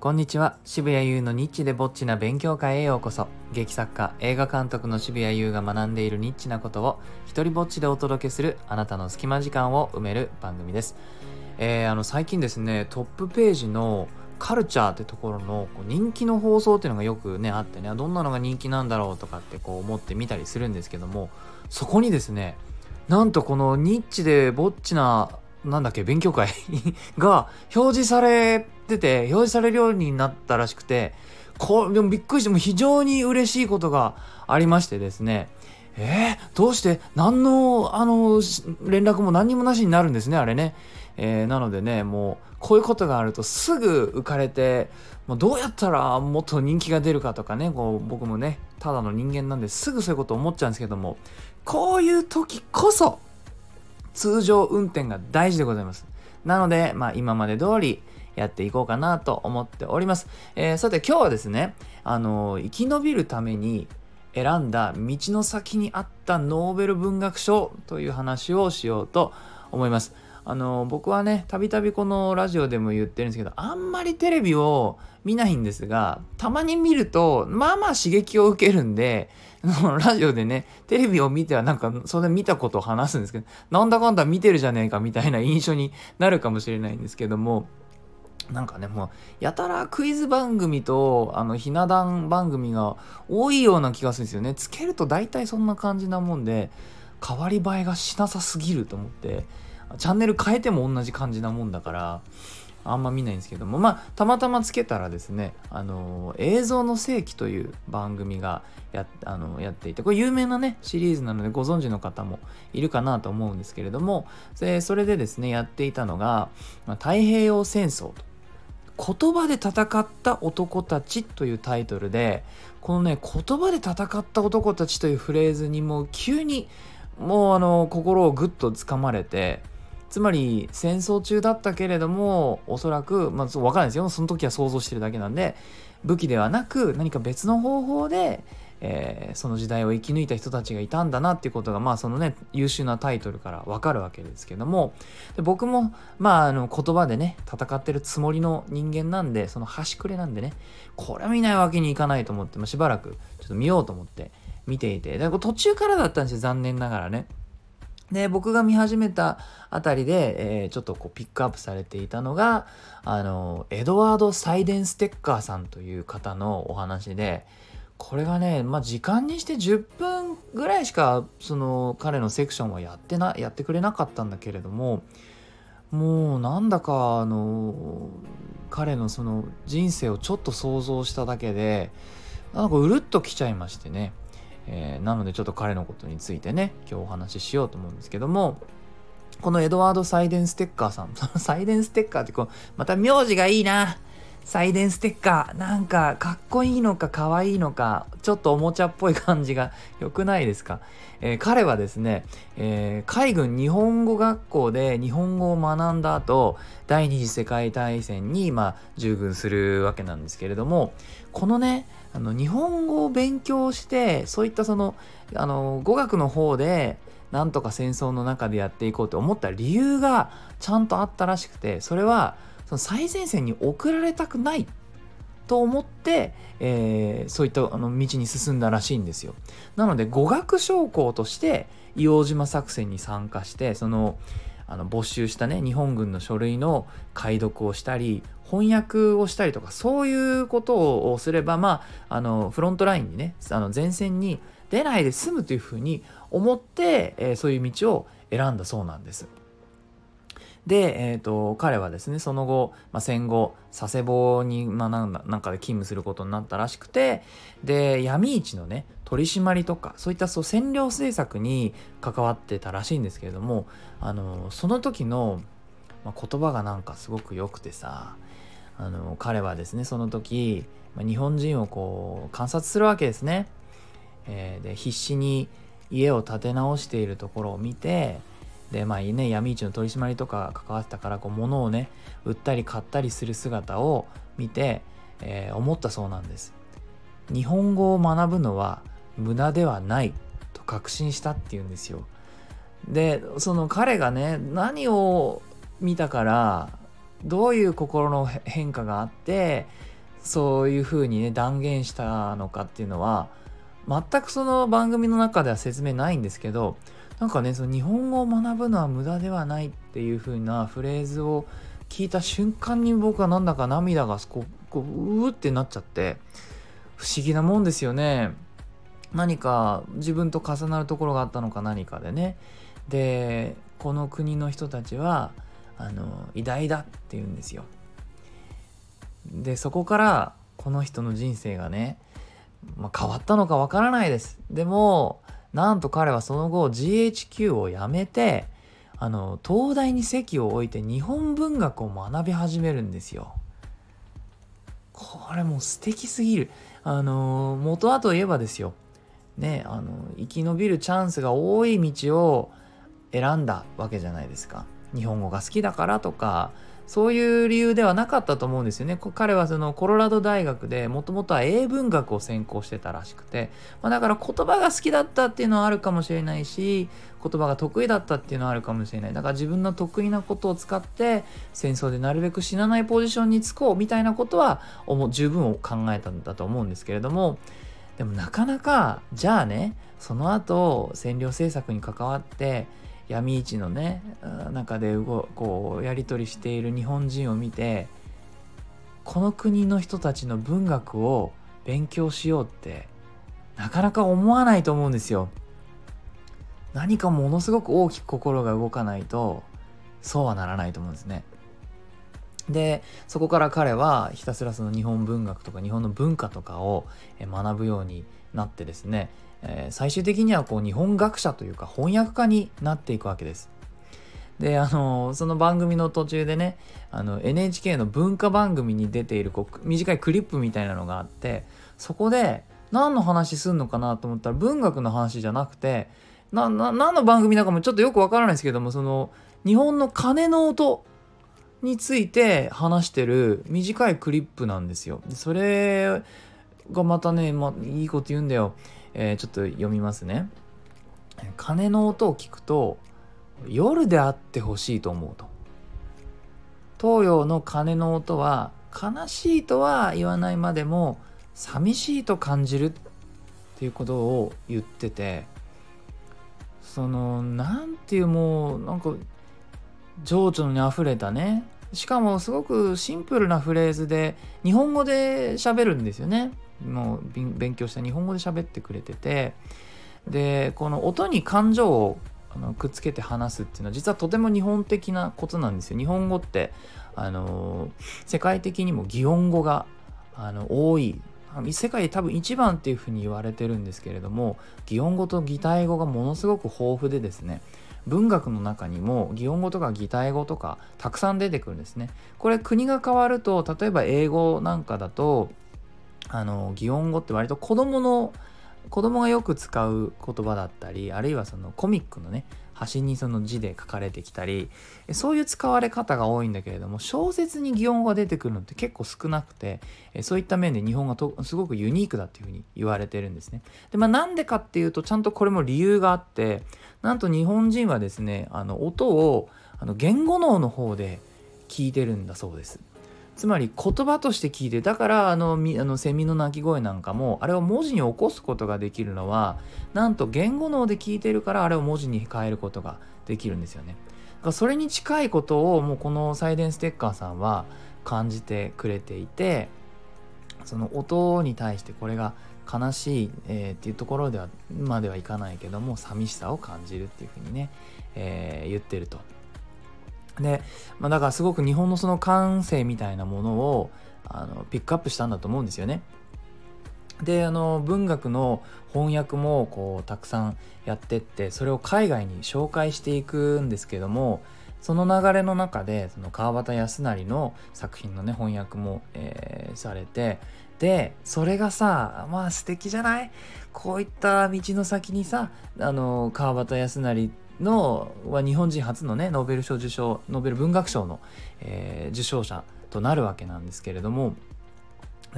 こんにちは。渋谷優のニッチでぼっちな勉強会へようこそ。劇作家映画監督の渋谷優が学んでいるニッチなことを一人ぼっちでお届けするあなたの隙間時間を埋める番組です。えー、あの最近ですねトップページのカルチャーってところの人気の放送っていうのがよくねあってねどんなのが人気なんだろうとかってこう思って見たりするんですけどもそこにですねなんとこのニッチでぼっちななんだっけ勉強会 が表示されてて表示されるようになったらしくてこうでもびっくりしても非常に嬉しいことがありましてですね。えー、どうして何のあの連絡も何にもなしになるんですねあれね。えー、なのでねもうこういうことがあるとすぐ浮かれてもうどうやったらもっと人気が出るかとかねこう僕もねただの人間なんですぐそういうこと思っちゃうんですけどもこういう時こそ通常運転が大事でございます。なので、まあ、今まで通りやっていこうかなと思っております、えー、さて今日はですねあの生き延びるために選んだ道の先にあったノーベル文学賞という話をしようと思います。あの僕はねたびたびこのラジオでも言ってるんですけどあんまりテレビを見ないんですがたまに見るとまあまあ刺激を受けるんで ラジオでねテレビを見てはなんかそれ見たことを話すんですけどなんだかんだ見てるじゃねえかみたいな印象になるかもしれないんですけどもなんかねもうやたらクイズ番組とあのひな壇番組が多いような気がするんですよねつけると大体そんな感じなもんで変わり映えがしなさすぎると思ってチャンネル変えても同じ感じなもんだからあんま見ないんですけどもまあたまたまつけたらですね「あの映像の世紀」という番組がやあのやっていてこれ有名なねシリーズなのでご存知の方もいるかなと思うんですけれどもそれでですねやっていたのが「まあ、太平洋戦争」と。言葉で戦った男たちというタイトルでこのね言葉で戦った男たちというフレーズにもう急にもうあの心をぐっとつかまれてつまり戦争中だったけれどもおそらくまあ分かんないですよ。その時は想像してるだけなんで武器ではなく何か別の方法で、えー、その時代を生き抜いた人たちがいたんだなっていうことがまあそのね優秀なタイトルから分かるわけですけどもで僕もまああの言葉でね戦ってるつもりの人間なんでその端くれなんでねこれ見ないわけにいかないと思って、まあ、しばらくちょっと見ようと思って見ていてで途中からだったんですよ残念ながらね。で僕が見始めたあたりで、えー、ちょっとこうピックアップされていたのがあのエドワード・サイデンステッカーさんという方のお話でこれがね、まあ、時間にして10分ぐらいしかその彼のセクションはやってなやってくれなかったんだけれどももうなんだかあの彼のその人生をちょっと想像しただけでなんかうるっときちゃいましてね。えー、なのでちょっと彼のことについてね今日お話ししようと思うんですけどもこのエドワード・サイデンステッカーさん。サイデンステッカーってこうまた名字がいいな。サイデンステッカー。なんかかっこいいのかかわいいのかちょっとおもちゃっぽい感じが良くないですか、えー、彼はですね、えー、海軍日本語学校で日本語を学んだ後第二次世界大戦にまあ従軍するわけなんですけれどもこのねあの日本語を勉強してそういったそのあの語学の方でなんとか戦争の中でやっていこうと思った理由がちゃんとあったらしくてそれはその最前線に送られたくないと思って、えー、そういったあの道に進んだらしいんですよ。なので語学将校として硫黄島作戦に参加してそのあの没収したね日本軍の書類の解読をしたり翻訳をしたりとかそういうことをすればまああのフロントラインにねあの前線に出ないで済むというふうに思って、えー、そういう道を選んだそうなんです。で、えーと、彼はですねその後、まあ、戦後佐世保に、まあ、なんかで勤務することになったらしくてで闇市のね取り締まりとかそういったそう占領政策に関わってたらしいんですけれどもあのその時の、まあ、言葉がなんかすごく良くてさあの彼はですねその時、まあ、日本人をこう観察するわけですね。えー、で必死に家を建て直しているところを見てでまあね闇市の取り締まりとか関わってたからこう物をね売ったり買ったりする姿を見て、えー、思ったそうなんです。日本語を学ぶのは無駄ではないと確信したっていうんですよ。でその彼がね何を見たからどういう心の変化があってそういうふうにね断言したのかっていうのは全くその番組の中では説明ないんですけどなんかねその日本語を学ぶのは無駄ではないっていう風なフレーズを聞いた瞬間に僕はなんだか涙がこうこううーってなっちゃって不思議なもんですよね。何か自分と重なるところがあったのか何かでね。でこの国の人たちはあの偉大だって言うんですよ。でそこからこの人の人生がね、まあ、変わったのかわからないです。でもなんと彼はその後 GHQ を辞めてあの東大に籍を置いて日本文学を学び始めるんですよ。これもう素敵すぎる。あの元はといえばですよ。ねあの生き延びるチャンスが多い道を選んだわけじゃないですか。日本語が好きだからとかそういう理由ではなかったと思うんですよね。彼はそのコロラド大学でもともとは英文学を専攻してたらしくて、まあ、だから言葉が好きだったっていうのはあるかもしれないし言葉が得意だったっていうのはあるかもしれないだから自分の得意なことを使って戦争でなるべく死なないポジションにつこうみたいなことは十分考えたんだと思うんですけれどもでもなかなかじゃあねその後占領政策に関わって闇市のね中でこうやり取りしている日本人を見てこの国の人たちの文学を勉強しようってなかなか思わないと思うんですよ。何かものすごく大きく心が動かないとそうはならないと思うんですね。でそこから彼はひたすらその日本文学とか日本の文化とかを学ぶようになってですねえー、最終的にはこう日本学者というか翻訳家になっていくわけです。であのその番組の途中でねあの NHK の文化番組に出ているこう短いクリップみたいなのがあってそこで何の話すんのかなと思ったら文学の話じゃなくて何の番組だかもちょっとよくわからないですけどもその日本の鐘の音について話してる短いクリップなんですよ。それがまたね、ま、いいこと言うんだよ。えー、ちょっと読みますね。鐘の音を聞くと夜であってほしいと思うと。東洋の鐘の音は悲しいとは言わないまでも寂しいと感じるっていうことを言っててそのなんていうもうなんか情緒にあふれたねしかもすごくシンプルなフレーズで日本語で喋るんですよね。もう勉強した日本語で喋ってくれててでこの音に感情をあのくっつけて話すっていうのは実はとても日本的なことなんですよ。日本語ってあの世界的にも擬音語があの多い世界で多分一番っていうふうに言われてるんですけれども擬音語と擬態語がものすごく豊富でですね文学の中にも擬音語とか擬態語とかたくさん出てくるんですね。これ国が変わると例えば英語なんかだとあの擬音語って割と子供の子供がよく使う言葉だったりあるいはそのコミックのね端にその字で書かれてきたりそういう使われ方が多いんだけれども小説に擬音が出てくるのって結構少なくてそういった面で日本がとすごくユニークだっていうふうに言われてるんですね。でまあなんでかっていうとちゃんとこれも理由があってなんと日本人はですねあの音をあの言語脳の方で聞いてるんだそうです。つまり言葉として聞いてだからあのあのセミの鳴き声なんかもあれを文字に起こすことができるのはなんと言語脳で聞いてるからあれを文字に変えることができるんですよね。だからそれに近いことをもうこのサイレンステッカーさんは感じてくれていてその音に対してこれが悲しい、えー、っていうところではまではいかないけども寂しさを感じるっていうふうにね、えー、言ってると。で、まあ、だからすごく日本のその感性みたいなものをあのピックアップしたんだと思うんですよね。であの文学の翻訳もこうたくさんやってってそれを海外に紹介していくんですけどもその流れの中でその川端康成の作品のね翻訳も、えー、されてでそれがさまあ素敵じゃない？こういった道の先にさあの川端康成のは日本人初のねノーベル賞受賞ノーベル文学賞の、えー、受賞者となるわけなんですけれども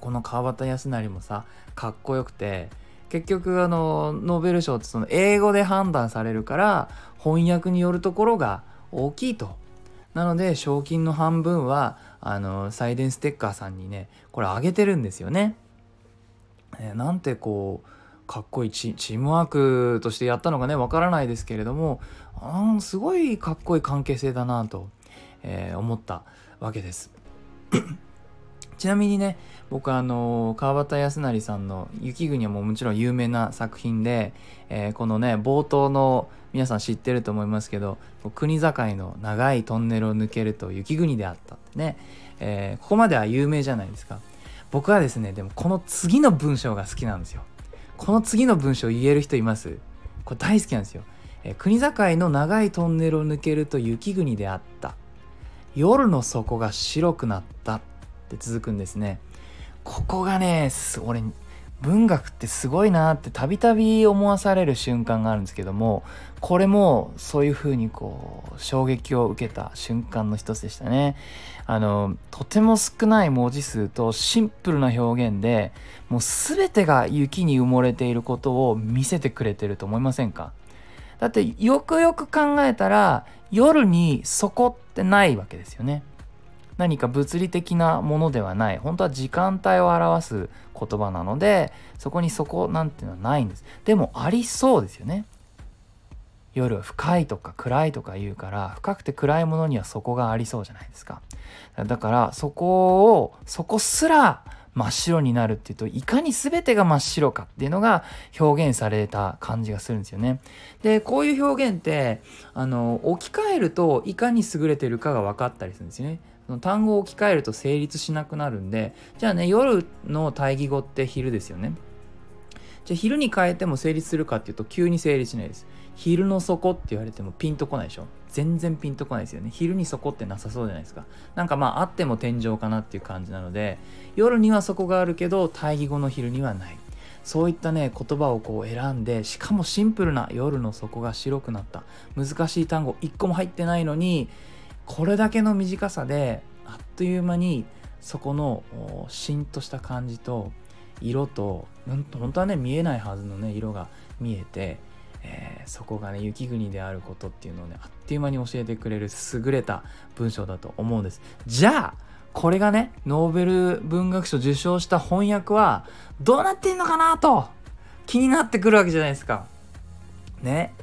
この川端康成もさかっこよくて結局あのノーベル賞ってその英語で判断されるから翻訳によるところが大きいと。なので賞金の半分はあのサイデンステッカーさんにねこれあげてるんですよね。えー、なんてこうかっこいいチームワークとしてやったのかねわからないですけれどもあすごいかっこいい関係性だなと、えー、思ったわけです。ちなみにね僕あの川端康成さんの「雪国」はもうもちろん有名な作品で、えー、このね冒頭の皆さん知ってると思いますけど国境の長いトンネルを抜けると雪国であったってね、えー、ここまでは有名じゃないですか。僕はですねでもこの次の文章が好きなんですよ。この次の文章言える人います？これ大好きなんですよ、えー、国境の長いトンネルを抜けると雪国であった。夜の底が白くなったって続くんですね。ここがね俺文学ってすごいなってたびたび思わされる瞬間があるんですけどもこれもそういう風にこう衝撃を受けた瞬間の一つでしたね。あのとても少ない文字数とシンプルな表現でもう全てが雪に埋もれていることを見せてくれてると思いませんか？だってよくよく考えたら夜に底ってないわけですよね。何か物理的なものではない。本当は時間帯を表す言葉なのでそこにそこなんていうのはないんですでもありそうですよね夜は深いとか暗いとか言うから深くて暗いものにはそこがありそうじゃないですかだからそこをそこすら真っ白になるっていうといかに全てが真っ白かっていうのが表現された感じがするんですよね。でこういう表現ってあの置き換えるといかに優れてるかが分かったりするんですよね。その単語を置き換えると成立しなくなるんでじゃあね夜の対義語って昼ですよね。じゃあ昼に変えても成立するかっていうと急に成立しないです。昼の底って言われてもピンとこないでしょ。全然ピンとこないですよね。昼に底ってなさそうじゃないですか。なんかまああっても天井かなっていう感じなので夜には底があるけど対義語の昼にはない。そういったね言葉をこう選んでしかもシンプルな夜の底が白くなった。難しい単語1個も入ってないのにこれだけの短さであっという間にそこのしんとした感じと色と本当はね見えないはずのね色が見えて、えー、そこがね雪国であることっていうのをねあっという間に教えてくれる優れた文章だと思うんです。じゃあこれがねノーベル文学賞受賞した翻訳はどうなってんのかなと気になってくるわけじゃないですか。ね。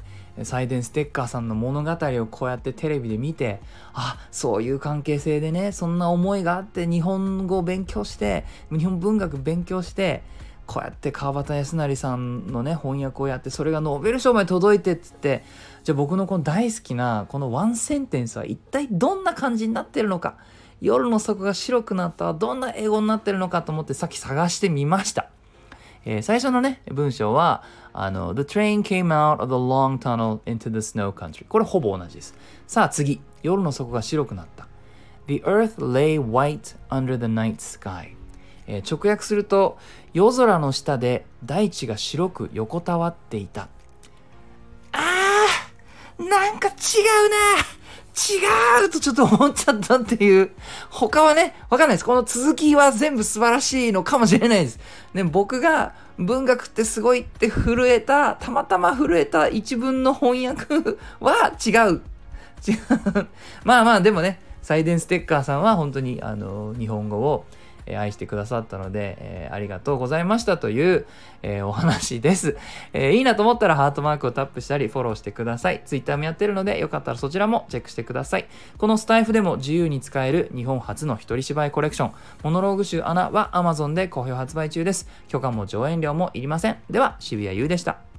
サイデンステッカーさんの物語をこうやってテレビで見てあそういう関係性でねそんな思いがあって日本語を勉強して日本文学勉強してこうやって川端康成さんのね翻訳をやってそれがノーベル賞まで届いてっつってじゃあ僕のこの大好きなこのワンセンテンスは一体どんな感じになってるのか夜の底が白くなったはどんな英語になってるのかと思ってさっき探してみました。えー、最初のね、文章は、あの、The train came out of the long tunnel into the snow country. これほぼ同じです。さあ次、夜の底が白くなった。The earth lay white under the night sky. えー、直訳すると、夜空の下で大地が白く横たわっていた。あーなんか違うな違うとちょっと思っちゃったっていう。他はね、わかんないです。この続きは全部素晴らしいのかもしれないです。ね、僕が文学ってすごいって震えた、たまたま震えた一文の翻訳は違う。違う。まあまあ、でもね、サイデンステッカーさんは本当にあの日本語をえ愛してくださったので、え、ありがとうございましたという、え、お話です、え、いいなと思ったらハートマークをタップしたりフォローしてください。Twitter もやってるので、よかったらそちらもチェックしてください。このスタイフでも自由に使える日本初の一人芝居コレクション、モノローグ集アナは Amazon で好評発売中です。許可も上演料もいりません。では、渋谷優でした。